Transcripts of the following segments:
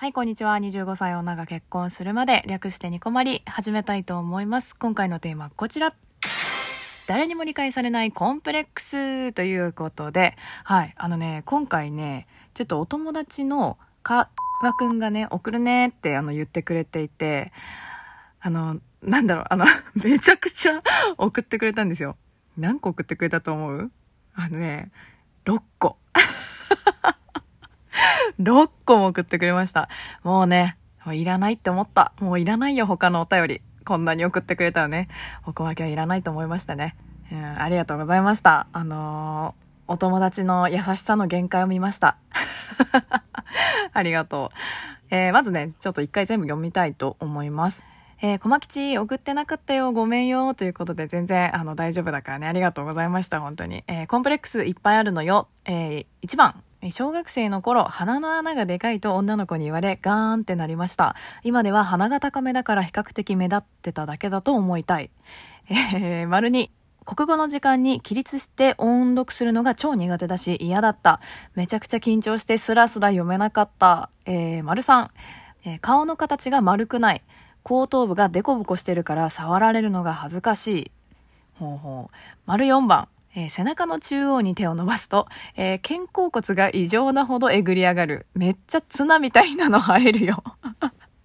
はい、こんにちは。25歳女が結婚するまで略してニコマリ始めたいと思います。今回のテーマはこちら。誰にも理解されないコンプレックスということで、はい、あのね、今回ね、ちょっとお友達のかわくんがね、送るねってあの言ってくれていて、あの、なんだろう、あの、めちゃくちゃ 送ってくれたんですよ。何個送ってくれたと思う？あのね、6個。6個も送ってくれました。もうね、もういらないって思った。もういらないよ、他のお便り。こんなに送ってくれたらね、お小分けはいらないと思いましたね。うん、ありがとうございました。あのーお友達の優しさの限界を見ました。ありがとう。えーまずね、ちょっと一回全部読みたいと思います。えー、小吉送ってなかったよ、ごめんよ、ということで全然、あの、大丈夫だからね、ありがとうございました、本当に。えーコンプレックスいっぱいあるのよ。えー、1番。小学生の頃、鼻の穴がでかいと女の子に言われ、ガーンってなりました。今では鼻が高めだから比較的目立ってただけだと思いたい。えー、丸に、国語の時間に起立して音読するのが超苦手だし嫌だった。めちゃくちゃ緊張してスラスラ読めなかった。えー、丸3、えー顔の形が丸くない。後頭部がデコボコしてるから触られるのが恥ずかしい。ほうほう。丸4番。えー背中の中央に手を伸ばすと、えー肩甲骨が異常なほどえぐり上がる。めっちゃツナみたいなの生えるよ。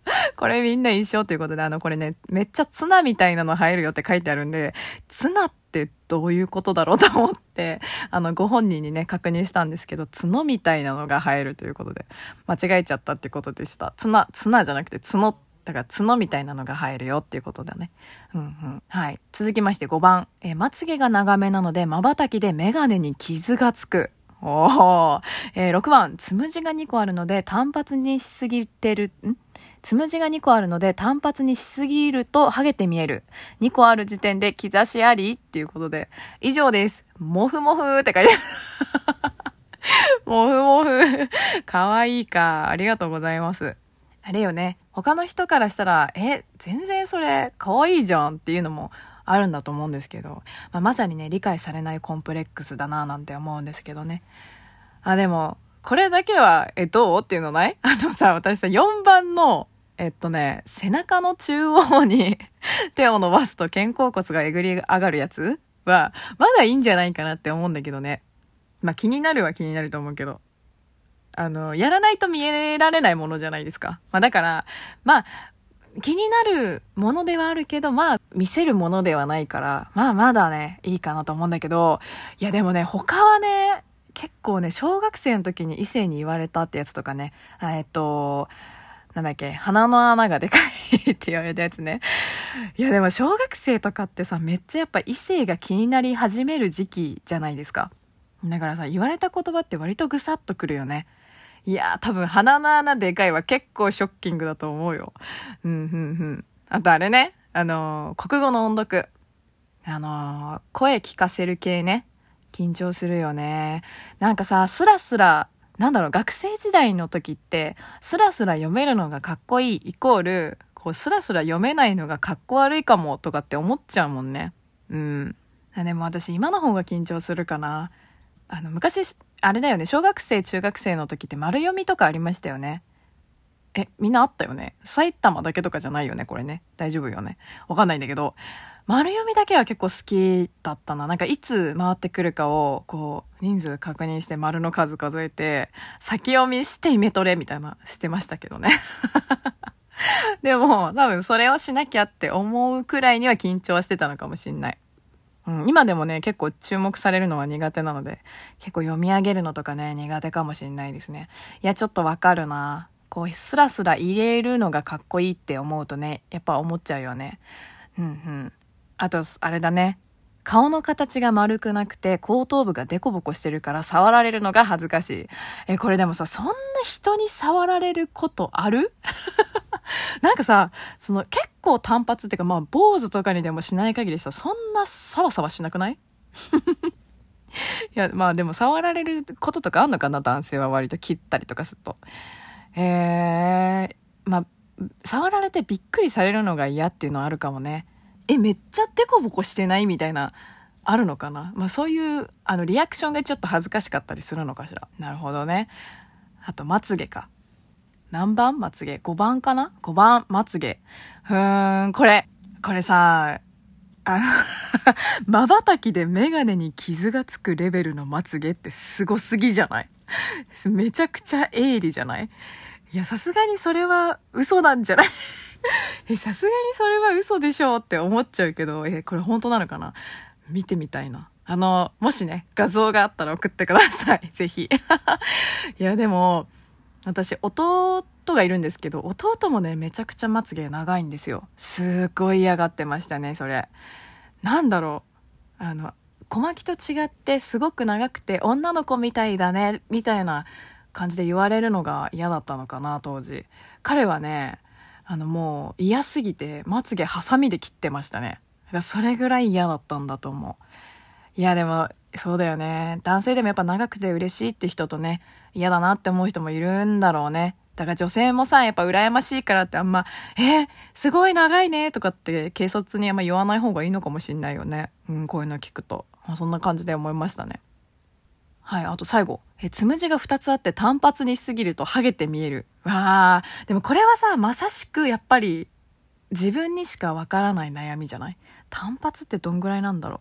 これみんな一緒ということで、あの、これね、めっちゃツナみたいなの生えるよって書いてあるんで、ツナってどういうことだろうと思って、あの、ご本人にね、確認したんですけど、角みたいなのが生えるということで、間違えちゃったってことでした。ツナ、ツナじゃなくて角、だから角みたいなのが生えるよっていうことだね。うんうん。はい。続きまして5番。えまつげが長めなので、瞬きでメガネに傷がつく。おー。えー6番。つむじが2個あるので、単発にしすぎてる、ん？つむじが2個あるので、単発にしすぎるとハゲて見える。2個ある時点で兆しありっていうことで、以上です。もふもふって書いてある。もふもふ。かわいいか。ありがとうございます。あれよね。他の人からしたら、え、全然それ、可愛いじゃんっていうのもあるんだと思うんですけど、まあ、まさにね、理解されないコンプレックスだなぁなんて思うんですけどね。あ、でも、これだけは、え、どうっていうのない？あのさ、私さ、4番の、えっとね、背中の中央に 手を伸ばすと肩甲骨がえぐり上がるやつは、まだいいんじゃないかなって思うんだけどね。まあ気になるは気になると思うけど。あの、やらないと見えられないものじゃないですか。まあだから、まあ、気になるものではあるけど、まあ、見せるものではないから、まあまだね、いいかなと思うんだけど、いやでもね、他はね、結構ね、小学生の時に異性に言われたってやつとかね、えっと、なんだっけ、鼻の穴がでかいって言われたやつね。いやでも小学生とかってさ、めっちゃやっぱ異性が気になり始める時期じゃないですか。だからさ、言われた言葉って割とぐさっとくるよね。いやー、多分鼻の穴でかいは結構ショッキングだと思うよ。うん、うん、うん。あとあれね、あのー国語の音読。あのー声聞かせる系ね。緊張するよね。なんかさ、スラスラ、なんだろう、学生時代の時って、スラスラ読めるのがかっこいいイコール、こう、スラスラ読めないのがかっこ悪いかもとかって思っちゃうもんね。うん。でも私今の方が緊張するかな。あの、昔、あれだよね、小学生、中学生の時って丸読みとかありましたよね。え、みんなあったよね埼玉だけとかじゃないよね、これね。大丈夫よね。わかんないんだけど、丸読みだけは結構好きだったな。なんかいつ回ってくるかを、こう、人数確認して丸の数数えて、先読みしてイメトレみたいなしてましたけどね。でも、多分それをしなきゃって思うくらいには緊張してたのかもしんない。うん、今でもね、結構注目されるのは苦手なので、結構読み上げるのとかね、苦手かもしんないですね。いや、ちょっとわかるな。こう、スラスラ入れるのがかっこいいって思うとね、やっぱ思っちゃうよね。うんうん。あと、あれだね。顔の形が丸くなくて、後頭部がデコボコしてるから触られるのが恥ずかしい。え、これでもさ、そんな人に触られることある？なんかさ、その結構単発っていうかまあ坊主とかにでもしない限りさ、そんなサワサワしなくない？いや、まあでも触られることとかあんのかな男性は割と切ったりとかすると。えー、まあ、触られてびっくりされるのが嫌っていうのはあるかもね。え、めっちゃデコボコしてないみたいな、あるのかな？まあそういう、あの、リアクションがちょっと恥ずかしかったりするのかしら。なるほどね。あと、まつげか。何番？まつげ ?5 番かな ?5 番まつげ。ふーん、これ、これさ、あの 瞬きでメガネに傷がつくレベルのまつげってすごすぎじゃない？めちゃくちゃ鋭利じゃない？いや、さすがにそれは嘘なんじゃない？え、さすがにそれは嘘でしょうって思っちゃうけど、え、これ本当なのかな？見てみたいな。あの、もしね、画像があったら送ってください。ぜひ。いや、でも、私、弟がいるんですけど、弟もね、めちゃくちゃまつげ長いんですよ。すっごい嫌がってましたね、それ。なんだろう。あの、小牧と違ってすごく長くて女の子みたいだね、みたいな感じで言われるのが嫌だったのかな、当時。彼はね、あのもう嫌すぎてまつげハサミで切ってましたね。それぐらい嫌だったんだと思う。いやでも、そうだよね。男性でもやっぱ長くて嬉しいって人とね、嫌だなって思う人もいるんだろうね。だから女性もさ、やっぱ羨ましいからってあんま、えー、すごい長いねとかって軽率にあんま言わない方がいいのかもしんないよね。うん、こういうの聞くと。まあ、そんな感じで思いましたね。はい、あと最後。え、つむじが2つあって単発にしすぎるとハゲて見える。わあ、でもこれはさ、まさしくやっぱり自分にしかわからない悩みじゃない？単発ってどんぐらいなんだろう？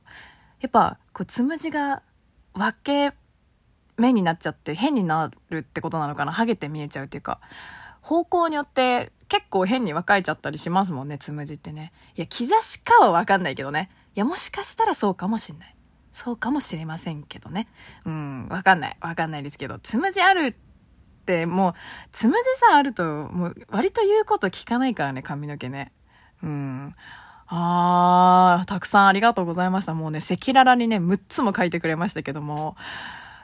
やっぱ、こう、つむじが分け目になっちゃって変になるってことなのかな？ハゲて見えちゃうっていうか、方向によって結構変に分かれちゃったりしますもんね、つむじってね。いや、兆しかはわかんないけどね。いや、もしかしたらそうかもしんない。そうかもしれませんけどね。うん、わかんない。わかんないですけど、つむじあるって、もう、つむじさあると、もう、割と言うこと聞かないからね、髪の毛ね。うん。あー、たくさんありがとうございました。もうね、赤裸々にね、6つも書いてくれましたけども、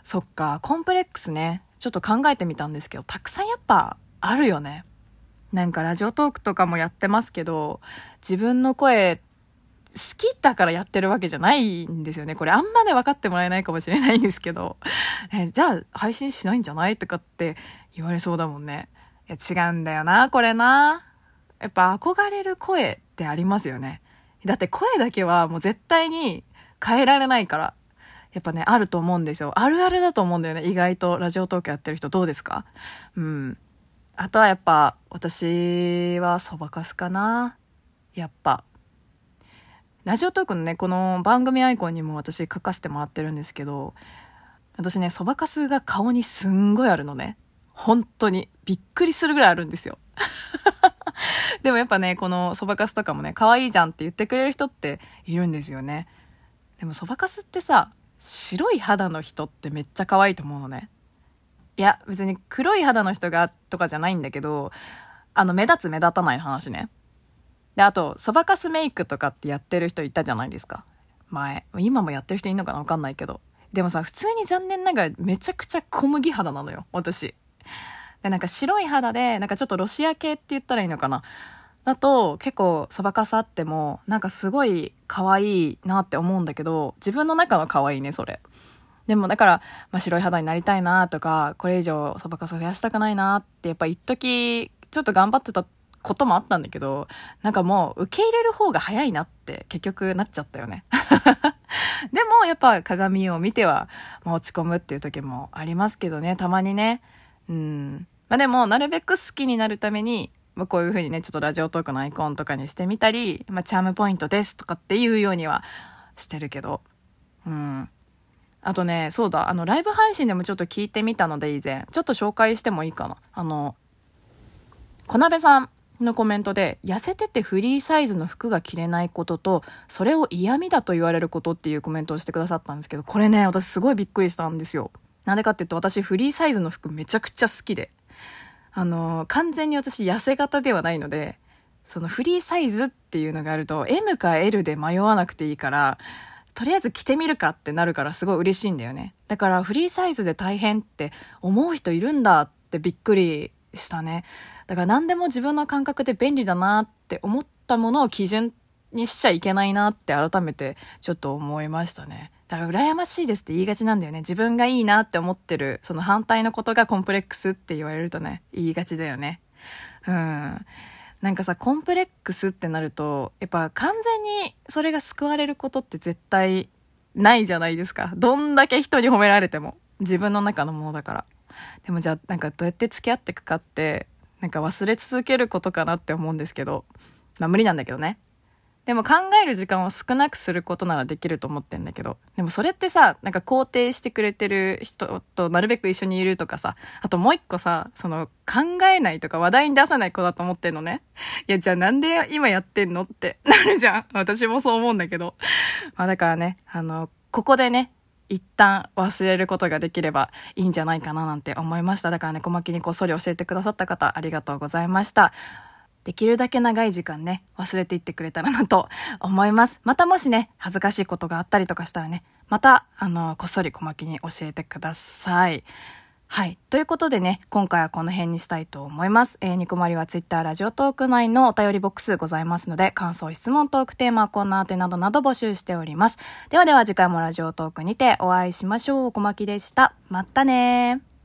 そっか、コンプレックスね、ちょっと考えてみたんですけど、たくさんやっぱあるよね。なんかラジオトークとかもやってますけど、自分の声好きだからやってるわけじゃないんですよね。これあんまね分かってもらえないかもしれないんですけど、えじゃあ配信しないんじゃない？とかって言われそうだもんね。いや違うんだよな、これな。やっぱ憧れる声ってありますよね。だって声だけはもう絶対に変えられないから。やっぱね、あると思うんですよ。あるあるだと思うんだよね。意外とラジオトークやってる人どうですか？うん。あとはやっぱ、私はそばかすかな。やっぱ。ラジオトークのね、この番組アイコンにも私書かせてもらってるんですけど、私ね、そばかすが顔にすんごいあるのね。本当に。びっくりするぐらいあるんですよ。でもやっぱね、このそばかすとかもね、可愛いじゃんって言ってくれる人っているんですよね。でもそばかすってさ、白い肌の人ってめっちゃ可愛いと思うのね。いや、別に黒い肌の人がとかじゃないんだけど、あの、目立つ目立たない話ね。で、あと、そばかすメイクとかってやってる人いたじゃないですか。前。今もやってる人いんのかなわかんないけど。でもさ、普通に残念ながらめちゃくちゃ小麦肌なのよ、私。で、なんか白い肌で、なんかちょっとロシア系って言ったらいいのかな？だと結構そばかすあっても、なんかすごい可愛いなって思うんだけど、自分の中の可愛いね、それ。でもだから、まあ、白い肌になりたいなとか、これ以上そばかす増やしたくないなってやっぱ一時ちょっと頑張ってたこともあったんだけど、なんかもう受け入れる方が早いなって結局なっちゃったよね。でもやっぱ鏡を見ては、まあ、落ち込むっていう時もありますけどね、たまにね。うん。まあでも、なるべく好きになるために、まあ、こういう風にね、ちょっとラジオトークのアイコンとかにしてみたり、まあ、チャームポイントですとかっていうようにはしてるけど。うん。あとね、そうだ、あの、ライブ配信でもちょっと聞いてみたので以前、ちょっと紹介してもいいかな。あの、小鍋さんのコメントで、痩せててフリーサイズの服が着れないことと、それを嫌味だと言われることっていうコメントをしてくださったんですけど、これね、私すごいびっくりしたんですよ。なんでかっていうと、私フリーサイズの服めちゃくちゃ好きで。あの、完全に私痩せ型ではないので、そのフリーサイズっていうのがあると、M か L で迷わなくていいから、とりあえず着てみるかってなるからすごい嬉しいんだよね。だからフリーサイズで大変って思う人いるんだってびっくりしたね。だから何でも自分の感覚で便利だなって思ったものを基準にしちゃいけないなって改めてちょっと思いましたね。だから羨ましいですって言いがちなんだよね。自分がいいなって思ってる、その反対のことがコンプレックスって言われるとね、言いがちだよね。うん。なんかさ、コンプレックスってなると、やっぱ完全にそれが救われることって絶対ないじゃないですか。どんだけ人に褒められても。自分の中のものだから。でもじゃあなんかどうやって付き合っていくかってなんか忘れ続けることかなって思うんですけど、まあ無理なんだけどね。でも考える時間を少なくすることならできると思ってんだけど、でもそれってさ、なんか肯定してくれてる人となるべく一緒にいるとかさ、あともう一個さ、その考えないとか話題に出さない子だと思ってんのね。いや、じゃあなんで今やってんのって なるじゃん。私もそう思うんだけど。まあだからね、あの、ここでね、一旦忘れることができればいいんじゃないかななんて思いました。だからね、小牧にこっそり教えてくださった方、ありがとうございました。できるだけ長い時間ね、忘れていってくれたらなと 思います。またもしね、恥ずかしいことがあったりとかしたらね、また、あの、こっそり小牧に教えてください。はい。ということでね、今回はこの辺にしたいと思います。えー、ニコマリはツイッター、ラジオトーク内のお便りボックスございますので、感想、質問、トークテーマ、コーナー宛などなど募集しております。ではでは次回もラジオトークにてお会いしましょう。小牧でした。またね。